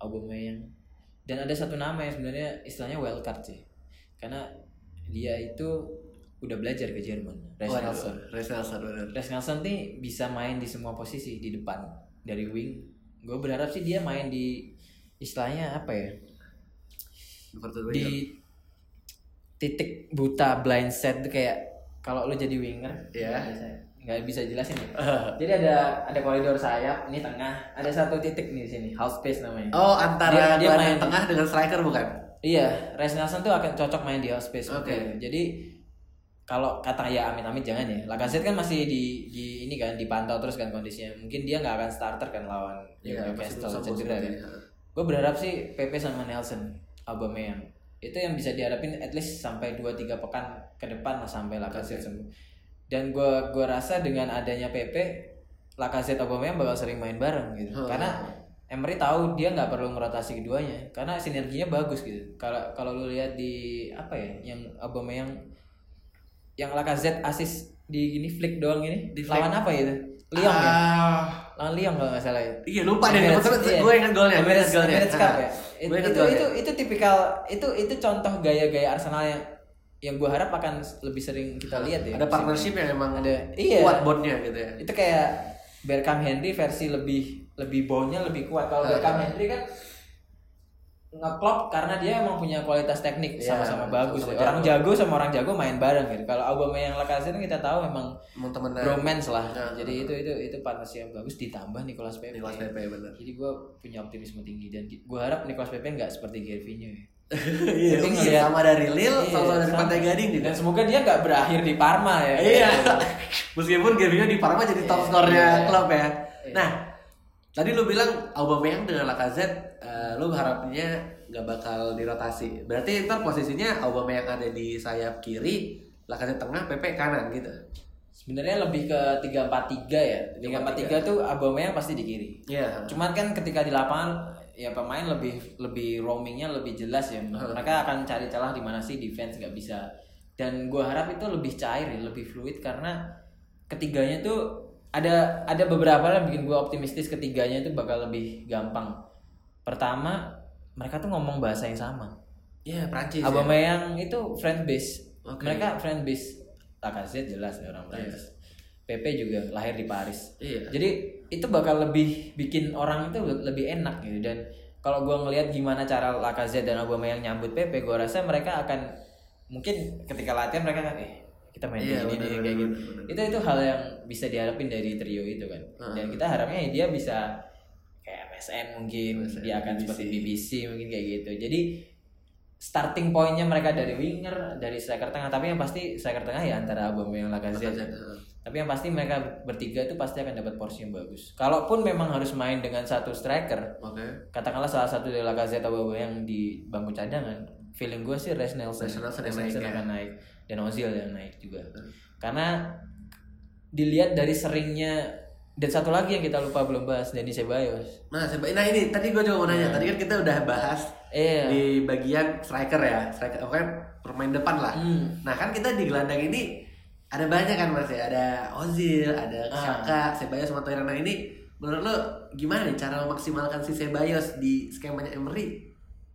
Aubameyang dan ada satu nama yang sebenarnya istilahnya wildcard sih. Karena dia itu udah belajar ke Jerman Reiss Waduh, Nelson. Reiss Nelson benar. Nelson nih bisa main di semua posisi di depan dari wing. Gue berharap sih dia main di istilahnya apa ya? Di titik buta blind set kayak kalau lu jadi winger Iya. nggak bisa- nggak bisa jelasin ya. jadi ada ada koridor sayap ini tengah ada satu titik nih di sini half space namanya Oh, antara Dia- dia main- tengah dengan striker bukan? iya Res Nelson tuh akan cocok main di half space Oke. betul. jadi kalau kata ya amit-amit jangan ya Lacazette kan masih di, di ini kan dipantau terus kan kondisinya mungkin dia nggak akan starter kan lawan Iya, masih Newcastle cedera kan sepertinya. gue berharap sih PP sama Nelson Aubameyang itu yang bisa diharapin at least sampai 2-3 pekan ke depan lah sampai Lacazette sembuh dan gue gua rasa dengan adanya PP Lacazette Aubameyang bakal sering main bareng gitu. Hmm. karena Emery tahu dia nggak perlu merotasi keduanya karena sinerginya bagus gitu. Kalau kalau lu lihat di apa ya yang Aubameyang yang Lacazette asis di gini flick doang ini Di flick. lawan apa ya itu Lyon ya Ah, lawan Lyon kalau nggak salah ya Iya lupa deh, iya. gue ingat golnya, gue ingat golnya. Emirates Cup ya. Ah, It- Gue ingat itu, golnya. itu itu tipikal itu itu contoh gaya-gaya Arsenal yang yang gue harap akan lebih sering kita lihat ya. Ada partnership yang emang Ada iya. kuat bondnya gitu ya. Itu kayak Berkham Henry versi lebih lebih baunya lebih kuat. Kalau. Berkham Henry kan ngeklop karena dia emang punya kualitas teknik Iya, sama-sama bagus. sama-sama orang jago. jago sama orang jago main bareng gitu. Kalau Aubameyang Lacazette kita tahu memang Emang temenan. bromance lah. Nah. Jadi itu itu itu partnership yang bagus ditambah Nicolas Pepe. Nicolas Pepe bener. Jadi gue punya optimisme tinggi dan gue harap Nicolas Pepe nggak seperti Gervinho ya. Iya, iya, sama dari Lille, Iya, sama dari sama. Pantai Gading juga. Dan semoga dia nggak berakhir di Parma ya. Iya. Meskipun Gervinho di Parma jadi top Iya, skornya iya. klub ya. Nah, tadi lu bilang Aubameyang dengan Lacazette, eh, lu harapnya nggak bakal dirotasi. Berarti ntar posisinya Aubameyang ada di sayap kiri, Lacazette tengah, Pepe kanan gitu. Sebenarnya lebih ke 3-4-3 ya. 3-4-3 tuh Aubameyang pasti di kiri. Iya. Cuman kan ketika di lapangan ya pemain lebih lebih roamingnya lebih jelas ya. Mereka akan cari celah di mana sih defense nggak bisa. Dan gua harap itu lebih cair ya, lebih fluid karena ketiganya tuh ada ada beberapa yang bikin gua optimistis ketiganya itu bakal lebih gampang. Pertama, mereka tuh ngomong bahasa yang sama. Iya, Prancis. ya. Aubameyang itu friend base. Oke. Mereka friend base. Lacazette jelas ya orang Prancis. Pepe juga lahir di Paris. Iya. Jadi itu bakal lebih bikin orang itu lebih enak gitu dan kalau gua ngelihat gimana cara Lacazette dan Aubameyang nyambut Pepe, gua rasa mereka akan mungkin ketika latihan mereka kan eh kita main Iya, benar, nih, benar, kayak gitu. Itu itu hal yang bisa diharapin dari trio itu kan. Dan kita harapnya ya dia bisa MSN mungkin, MSN, dia akan BBC. seperti BBC mungkin kayak gitu. Jadi starting pointnya mereka dari winger, dari striker tengah, tapi yang pasti striker tengah ya antara Aubameyang Lacazette. Tapi yang pasti mereka bertiga itu pasti akan dapat porsi yang bagus. Kalaupun memang harus main dengan satu striker, Oke. katakanlah salah satu dari Lacazette atau Aubameyang di bangku cadangan, feeling gue sih Res Nelson, Reece Nelson yang naik Nelson ya. akan naik dan Ozil yang naik juga. Karena dilihat dari seringnya dan satu lagi yang kita lupa belum bahas Dani Ceballos. Nah, seba- nah ini tadi gue juga mau nanya. Tadi kan kita udah bahas Iya. di bagian striker ya, striker pokoknya pemain depan lah. Hmm. Nah kan kita di gelandang ini ada banyak kan mas ya, ada Ozil, ada Ah. Xhaka, Ceballos sama Torreira. Nah ini menurut lo gimana nih cara memaksimalkan si Ceballos di skemanya Emery?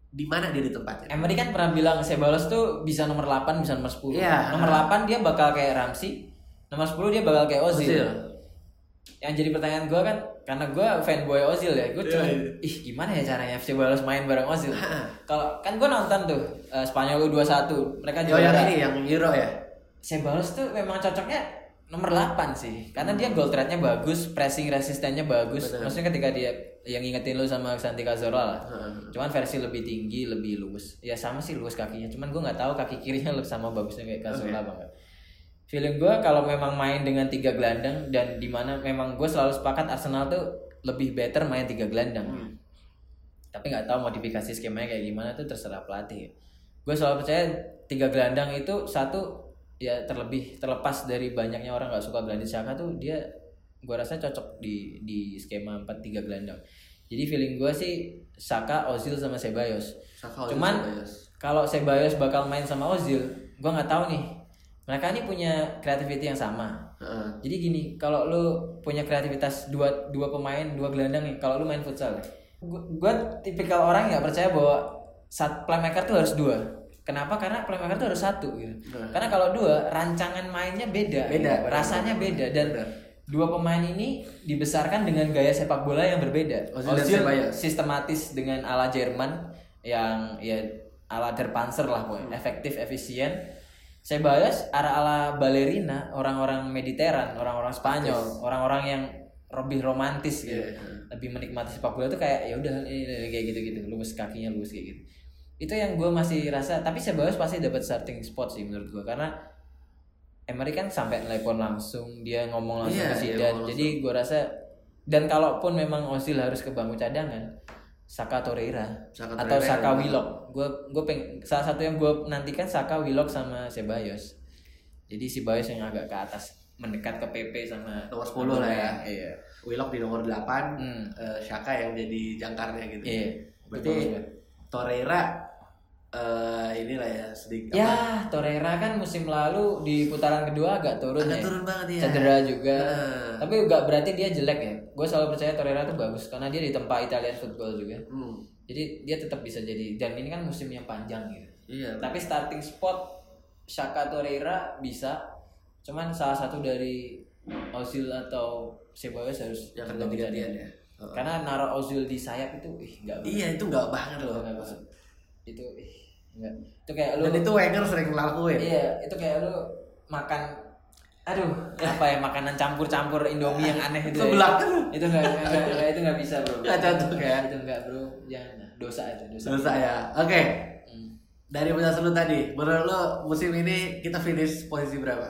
Di mana dia ditempatkan? Emery kan pernah bilang Ceballos tuh bisa nomor 8, bisa nomor 10. Iya. Nomor 8 dia bakal kayak Ramsey, nomor 10 dia bakal kayak Ozil. Ozil. Yang jadi pertanyaan gue kan karena gue fanboy Ozil ya, gue cuma Iya, iya. ih gimana ya caranya Ceballos main bareng Ozil. Kalau kan gue nonton tuh eh, Spanyol U21, mereka Oh yang ini yang Euro ya? Ceballos tuh memang cocoknya nomor 8 sih karena dia goal threat-nya bagus, pressing resistennya bagus. Betul. Maksudnya ketika dia yang ngingetin lu sama Santi Cazorla lah. Heeh. Cuman versi lebih tinggi, lebih luwes. Ya sama sih luwes kakinya. Cuman gue nggak tahu kaki kirinya lebih sama bagusnya kayak Cazorla apa enggak. Feeling gue kalau memang main dengan tiga gelandang dan di mana memang gue selalu sepakat Arsenal tuh lebih better main tiga gelandang. Hmm. Tapi nggak tahu modifikasi skemanya kayak gimana tuh terserah pelatih. Gue selalu percaya tiga gelandang itu satu ya terlebih terlepas dari banyaknya orang nggak suka Granit Xhaka tuh dia gue rasa cocok di di skema 4 tiga gelandang. Jadi feeling gue sih Saka, Ozil sama. Saka, Ozil, Cuman kalau Ceballos bakal main sama Ozil, gue nggak tahu nih. Mereka ini punya creativity yang sama. Heeh. Jadi gini, kalau lu punya kreativitas dua dua pemain, dua gelandang nih, kalau lu main futsal, gue tipikal orang nggak percaya bahwa saat playmaker tuh harus dua. Kenapa? Karena playmaker tuh harus satu gitu. Nah. Karena kalau dua, rancangan mainnya beda, Beda, gitu. rasanya beda dan Benar. dua pemain ini dibesarkan dengan gaya sepak bola yang berbeda. Ozil sistematis dengan ala Jerman yang ya ala Der Panzer lah pokoknya efektif efisien Ceballos ala ala ballerina orang-orang Mediteran orang-orang Spanyol orang-orang yang lebih romantis gitu. Iya. lebih menikmati sepak bola tuh kayak ya udah kayak gitu gitu lurus kakinya lurus kayak gitu. Itu yang gue masih rasa tapi Ceballos pasti dapat starting spot sih menurut gue karena Emery kan sampai telepon langsung dia ngomong langsung Iya, ke dia Zidane ngomong jadi gue rasa dan kalaupun memang Ozil harus ke bangku cadangan Saka Torreira Saka atau Torreira Saka yang- Willock gue gue peng salah satu yang gue nantikan Saka Willock sama Ceballos jadi si Bayos yang agak ke atas mendekat ke PP sama Nomor 10 lah ya. iya Willock di nomor 8, Hmm. eh, Shaka yang jadi jangkarnya gitu. iya Berarti. Torreira eh inilah ya sedikit apa, Ya, Torreira kan musim lalu di putaran kedua agak turun agak ya. turun banget ya. Cedera juga. Heeh. Tapi enggak berarti dia jelek ya. Gue selalu percaya Torreira tuh bagus karena dia ditempa Italian football juga. Hmm. Jadi dia tetap bisa jadi dan ini kan musim yang panjang gitu. Iya. Tapi starting spot Shaka Torreira bisa. Cuman salah satu dari Ozil atau Ceballos harus ganti-gantian cadangan. ya. Karena naruh Ozil di sayap itu ih enggak. Iya itu nggak banget loh. Enggak banget. Itu ih enggak. Itu kayak lu Dan itu Wenger sering ngelakuin. Iya, itu kayak lu makan aduh, apa ya makanan campur-campur Indomie yang aneh itu. Sebelah ya. Itu enggak, enggak, enggak, itu enggak bisa, Bro. Nggak cocok ya. Itu enggak, Bro. Jangan. Dosa itu, dosa. Selesai ya. Oke. Hmm. Dari penjelasan lu tadi, menurut lo musim ini kita finish posisi berapa?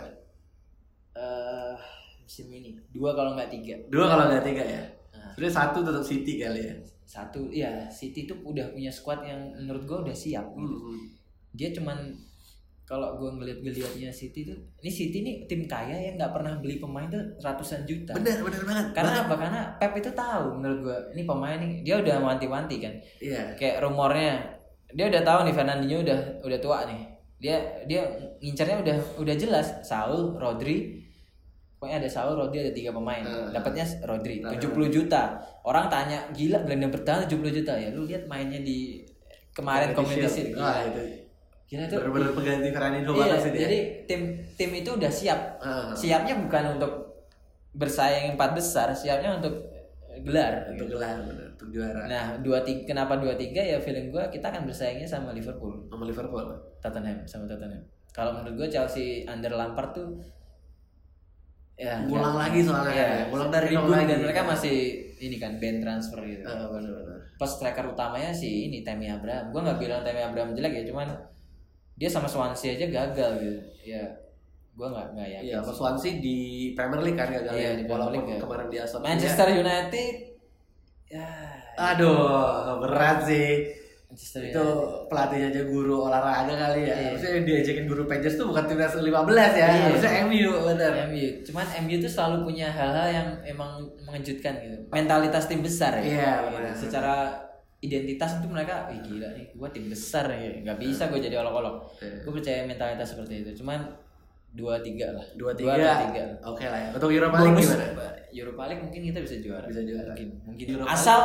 Eh, musim ini dua kalau nggak tiga. Dua kalau nggak tiga ya. Nah. Sebenarnya satu tetap City kali ya. Satu, iya, City tuh udah punya squad yang menurut gua udah siap. gitu. Hmm. Dia cuman kalau gua ngeliat-ngeliatnya City tuh, ini City nih tim kaya yang nggak pernah beli pemain tuh ratusan juta. Bener bener banget. Karena apa? Karena Pep itu tahu menurut gua ini pemain nih dia udah wanti-wanti kan. Iya. Kayak rumornya dia udah tahu nih Fernandinho udah udah tua nih. Dia dia ngincarnya udah udah jelas Saul, Rodri. Pokoknya ada Saul, Rodri ada tiga pemain. Hmm. Dapatnya Rodri Nah, 70 juta. Orang tanya, "Gila gelandang bertahan 70 juta ya?" Lu lihat mainnya di kemarin kompetisi. Gila. Wah, itu Gila itu. bener-bener pengganti Fernandinho Iya, banget sih dia. jadi tim tim itu udah siap. Ah, Siapnya bukan untuk bersaing empat besar, siapnya untuk gelar. untuk gelar bener, untuk juara Nah, dua tiga, kenapa dua tiga ya feeling gue kita akan bersaingnya sama Liverpool, sama Liverpool. Tottenham sama Tottenham. Kalau menurut gue Chelsea under Lampard tuh ya Ngulang ya, lagi soalnya, ya, ngulang dari nol lagi. dan mereka masih ini kan band transfer gitu. Ah, bener-bener. Pas striker utamanya sih ini Tammy Abraham. Gue nggak bilang Tammy Abraham jelek ya, cuman dia sama Swansea aja gagal gitu. Ya, gue nggak nggak yakin. Sih. sama Swansea di Premier League kan gagal Iya, ya. di Premier Walaupun League ya. kemarin di Villa. Manchester United ya Aduh, berat sih. Manchester Itu pelatihnya aja guru olahraga kali ya. Iya. Harusnya yang diajakin guru Pages tuh bukan timnas 15 ya. Iya. Harusnya MU bener. MU. Cuman MU tuh selalu punya hal-hal yang emang mengejutkan gitu. Mentalitas tim besar ya. Iya, Gitu. benar. Secara identitas itu mereka, ih gila nih, gua tim besar ya. Gak bisa gue jadi olok-olok. Iya. Gue percaya mentalitas seperti itu. Cuman dua tiga lah. Dua Dua tiga. atau tiga. Oke lah ya. Untuk Europa League gimana? Europa League mungkin kita bisa juara. Bisa juara. Mungkin. mungkin. Europa Asal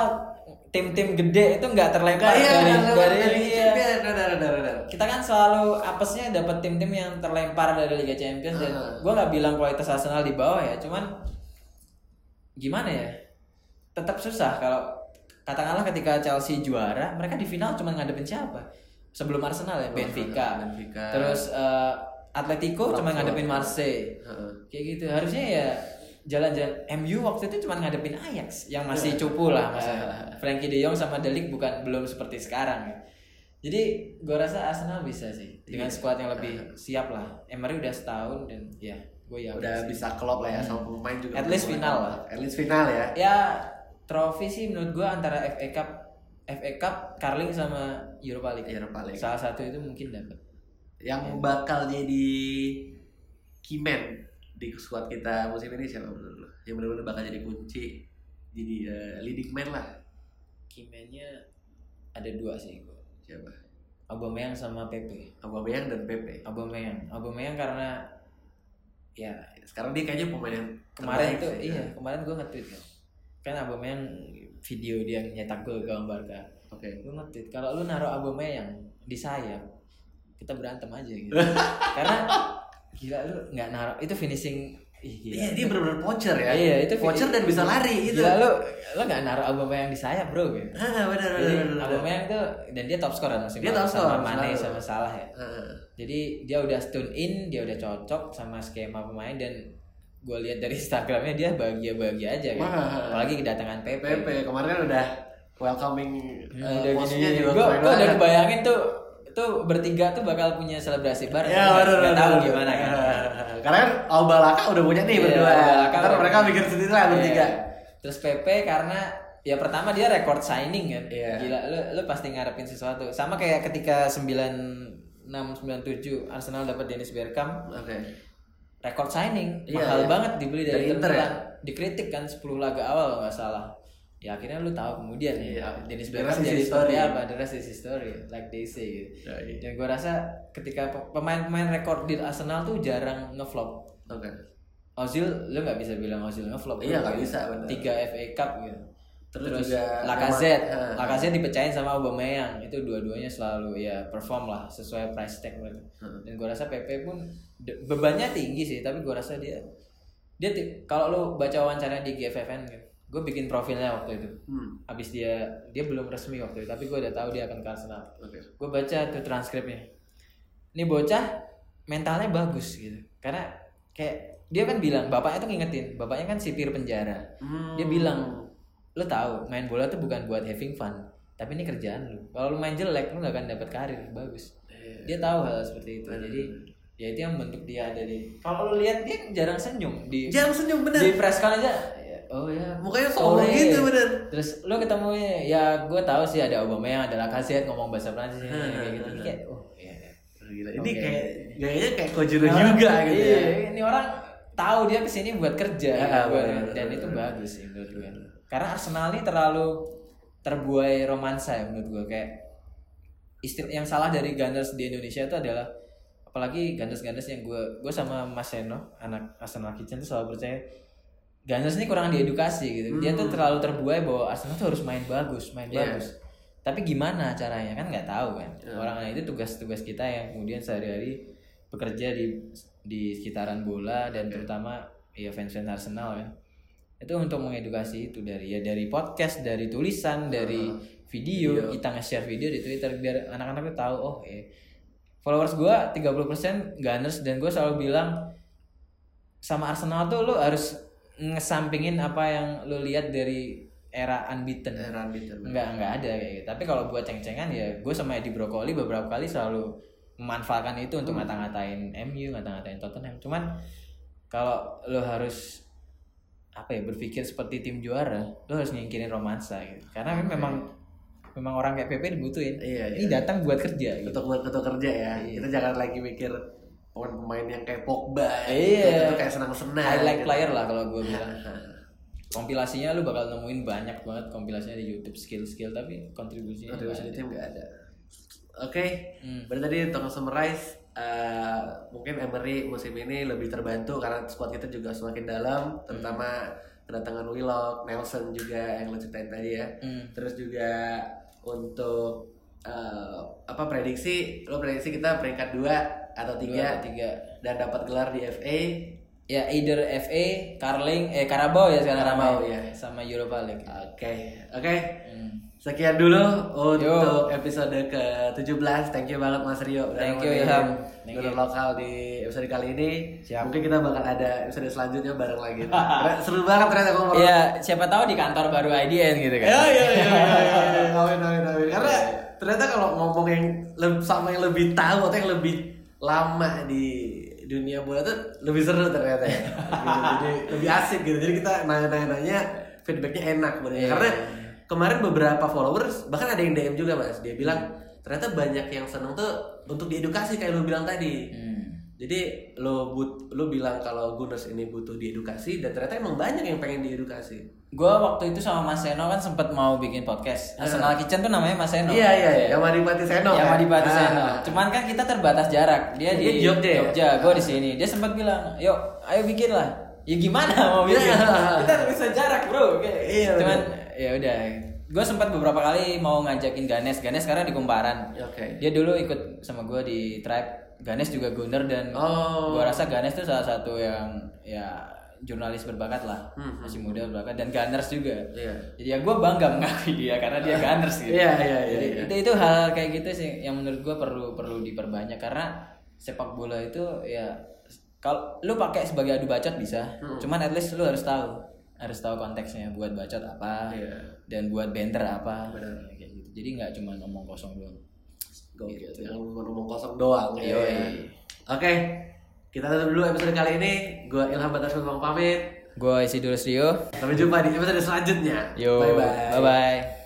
tim-tim gede itu nggak terlempar iya, dari enggak, dari, dari iya. Benar, benar. kita kan selalu apesnya dapat tim-tim yang terlempar dari Liga Champions dan Ah. gue nggak bilang kualitas Arsenal di bawah ya cuman gimana ya tetap susah kalau katakanlah ketika Chelsea juara mereka di final cuma ngadepin siapa sebelum Arsenal ya Benfica Benfica. terus eh, Atletico cuma Frankfurt. ngadepin Marseille Heeh. kayak gitu harusnya ya jalan-jalan MU waktu itu cuma ngadepin Ajax yang masih cupu lah masa Frankie De Jong sama Delik bukan belum seperti sekarang ya. Jadi gue rasa Arsenal bisa sih dengan Iya. skuad yang lebih siap lah. Emery udah setahun dan ya gue ya Udah bisa klop lah ya sama pemain juga. At least final lah. At least final ya. Ya trofi sih menurut gue antara FA Cup, FA Cup, Carling sama Europa League. Europa League. Salah satu itu mungkin dapat. Yang bakal jadi keyman di squad kita musim ini siapa menurut lo? Yang benar-benar bakal jadi kunci, jadi eh, leading man lah. Kimennya ada dua sih gue. Siapa? Aubameyang sama Pepe. Aubameyang dan Pepe. Aubameyang, Aubameyang karena ya Sekarang dia kayaknya pemain yang kemarin tuh sih. iya kemarin gue nge-tweet kan kan Aubameyang video dia nyetak gol gawang Barca Oke. gue nge-tweet kalau lu naruh Aubameyang di sayap kita berantem aja gitu karena gila lu nggak naruh itu finishing Iya, dia benar-benar poacher ya. Iya, itu poacher dan bisa lari gitu. Gila lu lu gak naruh Aubameyang di sayap, Bro. Gitu. Ah, benar benar. Aubameyang tuh dan dia top scorer musim Dia top scorer, sama Mane sama Salah ya. Ah, Jadi dia udah tune in, dia udah cocok sama skema pemain dan gue lihat dari Instagramnya dia bahagia-bahagia aja. Wah. Apalagi kedatangan Pepe. Pepe kemarin kan udah welcoming Ya, uh, udah gini. juga Gue udah banget. kebayangin tuh tuh bertiga tuh bakal punya selebrasi bareng. Ya, nggak benar, tahu gimana kan. Karena kan Albalaka udah punya nih Iya, berdua. Ntar udah mereka bikin sendiri lah bertiga. Iya. Terus Pepe karena ya pertama dia record signing kan. Iya. Gila lu lu pasti ngarepin sesuatu. Sama kayak ketika 96 97 Arsenal dapat Dennis Bergkamp Oke. record signing Iya, mahal iya. banget dibeli dari, Dari Inter, ya? Dikritik kan 10 laga awal nggak salah. Ya akhirnya lu tahu kemudian Iya. ya Dennis The Bergkamp rest is jadi seperti apa? The rest is history, like they say. Gitu. Ya, iya. Dan gue rasa ketika pe- pemain-pemain rekor di Arsenal tuh jarang ngeflop. Oke. Ozil lu nggak bisa bilang Ozil ngeflop Iya, nggak bisa, benar. tiga FA Cup gitu Terus terus, juga Lacazette memang- Lacazette dipecahin sama Aubameyang itu dua-duanya selalu ya perform lah sesuai price tag mereka Hmm. dan gua rasa PP pun bebannya tinggi sih tapi gua rasa dia dia kalau lu baca wawancara di GFFN kan gue bikin profilnya waktu itu Hmm. abis dia dia belum resmi waktu itu tapi gue udah tahu dia akan ke Arsenal Oke. gue baca tuh transkripnya ini bocah mentalnya bagus gitu karena kayak dia kan bilang bapaknya tuh ngingetin bapaknya kan sipir penjara Hmm. dia bilang lo tahu main bola tuh bukan buat having fun tapi ini kerjaan lu kalau lu main jelek lu gak akan dapat karir bagus Iya. dia tahu hal seperti itu jadi ya itu yang bentuk dia ada di kalau lu lihat dia jarang senyum di Jangan senyum bener. di press con aja oh ya Mukanya sombong sorry. gitu bener. terus lu ketemu ya gue tahu sih ada Aubameyang ada Lacazette ngomong bahasa Prancis kayak gitu Ini kayak oh iya iya. Gila. Ini Oke. kayak gayanya kayak Kojiro juga gitu iya, ya. ini orang tahu dia ke sini buat kerja Ya, gitu, buat- benar, dan benar, itu benar. bagus sih menurut gue karena Arsenal ini terlalu terbuai romansa ya menurut gue kayak istilah yang salah dari Gunners di Indonesia itu adalah apalagi Gunners-Gunners yang gue gue sama Mas Seno anak Arsenal Kitchen tuh selalu percaya Gunners ini kurang diedukasi gitu dia tuh terlalu terbuai bahwa Arsenal tuh harus main bagus main Hmm. Iya. bagus tapi gimana caranya kan nggak tahu kan Iya. orang lain itu tugas-tugas kita yang kemudian sehari-hari bekerja di di sekitaran bola dan terutama ya fans-fans Arsenal kan itu untuk mengedukasi itu dari ya dari podcast dari tulisan dari video, Video. kita nge-share video di Twitter biar anak-anak tuh tahu oh eh followers gua 30% Gunners dan gue selalu bilang sama Arsenal tuh lu harus ngesampingin apa yang lu lihat dari era unbeaten Heran gitu. nggak nggak ada kayak gitu tapi kalau buat ceng-cengan ya gue sama Edi Brokoli beberapa kali selalu memanfaatkan itu untuk ngata-ngatain MU ngata-ngatain Tottenham cuman kalau lo harus apa ya berpikir seperti tim juara lo harus nyingkirin romansa gitu karena memang memang orang kayak Pepe dibutuhin Iya, ini iya. datang buat kerja gitu Untuk buat untuk kerja ya. Iya. Kita jangan lagi mikir pemain-pemain yang kayak Pogba. Iya. Itu kayak senang-senang. highlight gitu. player lah kalau gue bilang kompilasinya lu bakal nemuin banyak banget kompilasinya di YouTube skill-skill tapi kontribusinya Kontribusi nggak di ada. tim nggak ada. Oke, Hmm. berarti tadi untuk summarize eh, mungkin Emery musim ini lebih terbantu karena squad kita juga semakin dalam, terutama kedatangan Willock, Nelson juga yang lo ceritain tadi ya. Hmm. Terus juga untuk eh, apa prediksi, lo prediksi kita peringkat dua atau Dua tiga atau tiga dan dapat gelar di FA. ya either FA, Carling, eh Carabao ya sekarang Carabao, ya. sama Europa League. Oke, oke. Hmm. Sekian dulu untuk episode ke-17. Thank you banget Mas Rio. Thank you, Ilham. Thank Donor you. lokal di episode kali ini. Siap. Mungkin kita bakal ada episode selanjutnya bareng lagi. Seru banget ternyata ngomong. Ya siapa tahu di kantor baru IDN gitu kan. Ya, ya, ya, ya, ya. Amin, amin, amin. Karena ternyata kalau ngomong yang sama yang lebih tahu atau yang lebih lama di dunia bola tuh lebih seru ternyata ya. Gitu. Jadi lebih asik gitu. Jadi kita nanya-nanya feedbacknya enak bener. Iya. Karena kemarin beberapa followers bahkan ada yang DM juga mas. Dia bilang ternyata banyak yang seneng tuh untuk diedukasi kayak lu bilang tadi. Hmm. Jadi lo but lo bilang kalau Gunners ini butuh diedukasi dan ternyata emang banyak yang pengen diedukasi. Gua waktu itu sama Mas Seno kan sempat mau bikin podcast. Arsenal Kitchen tuh namanya Mas Seno. Iya iya iya. Yang Madipati Seno. Yang kan? Madipati Ah. Seno. Cuman kan kita terbatas jarak. Dia Dia di Jogja ya? Jogja, gua di sini. Dia sempat bilang, "Yuk, ayo bikin lah." Ya gimana mau bikin? Iya. kita bisa jarak, Bro. Iya, Cuman ya udah. Gue sempat beberapa kali mau ngajakin Ganes. Ganes sekarang di Kumparan. Oke. Dia dulu ikut sama gue di Tribe Ganes juga Gunner dan Oh. gua rasa Ganes tuh salah satu yang ya jurnalis berbakat lah Hmm, masih muda berbakat dan Gunners juga Iya. jadi ya gue bangga mengakui dia karena dia Gunners gitu Iya, iya, iya, Jadi iya. itu itu hal kayak gitu sih yang menurut gue perlu perlu diperbanyak karena sepak bola itu ya kalau lu pakai sebagai adu bacot bisa Hmm. cuman at least lu harus tahu harus tahu konteksnya buat bacot apa Iya. dan buat banter apa Benar. kayak gitu jadi nggak cuma ngomong kosong doang Gokil, Gitu. jangan ngomong kosong doang. ya. Yoi. Oke, kita tutup dulu episode kali ini. Gua Ilham Batas Bang pamit. gue isi dulu Rio Sampai jumpa di episode selanjutnya. yo Bye bye. bye bye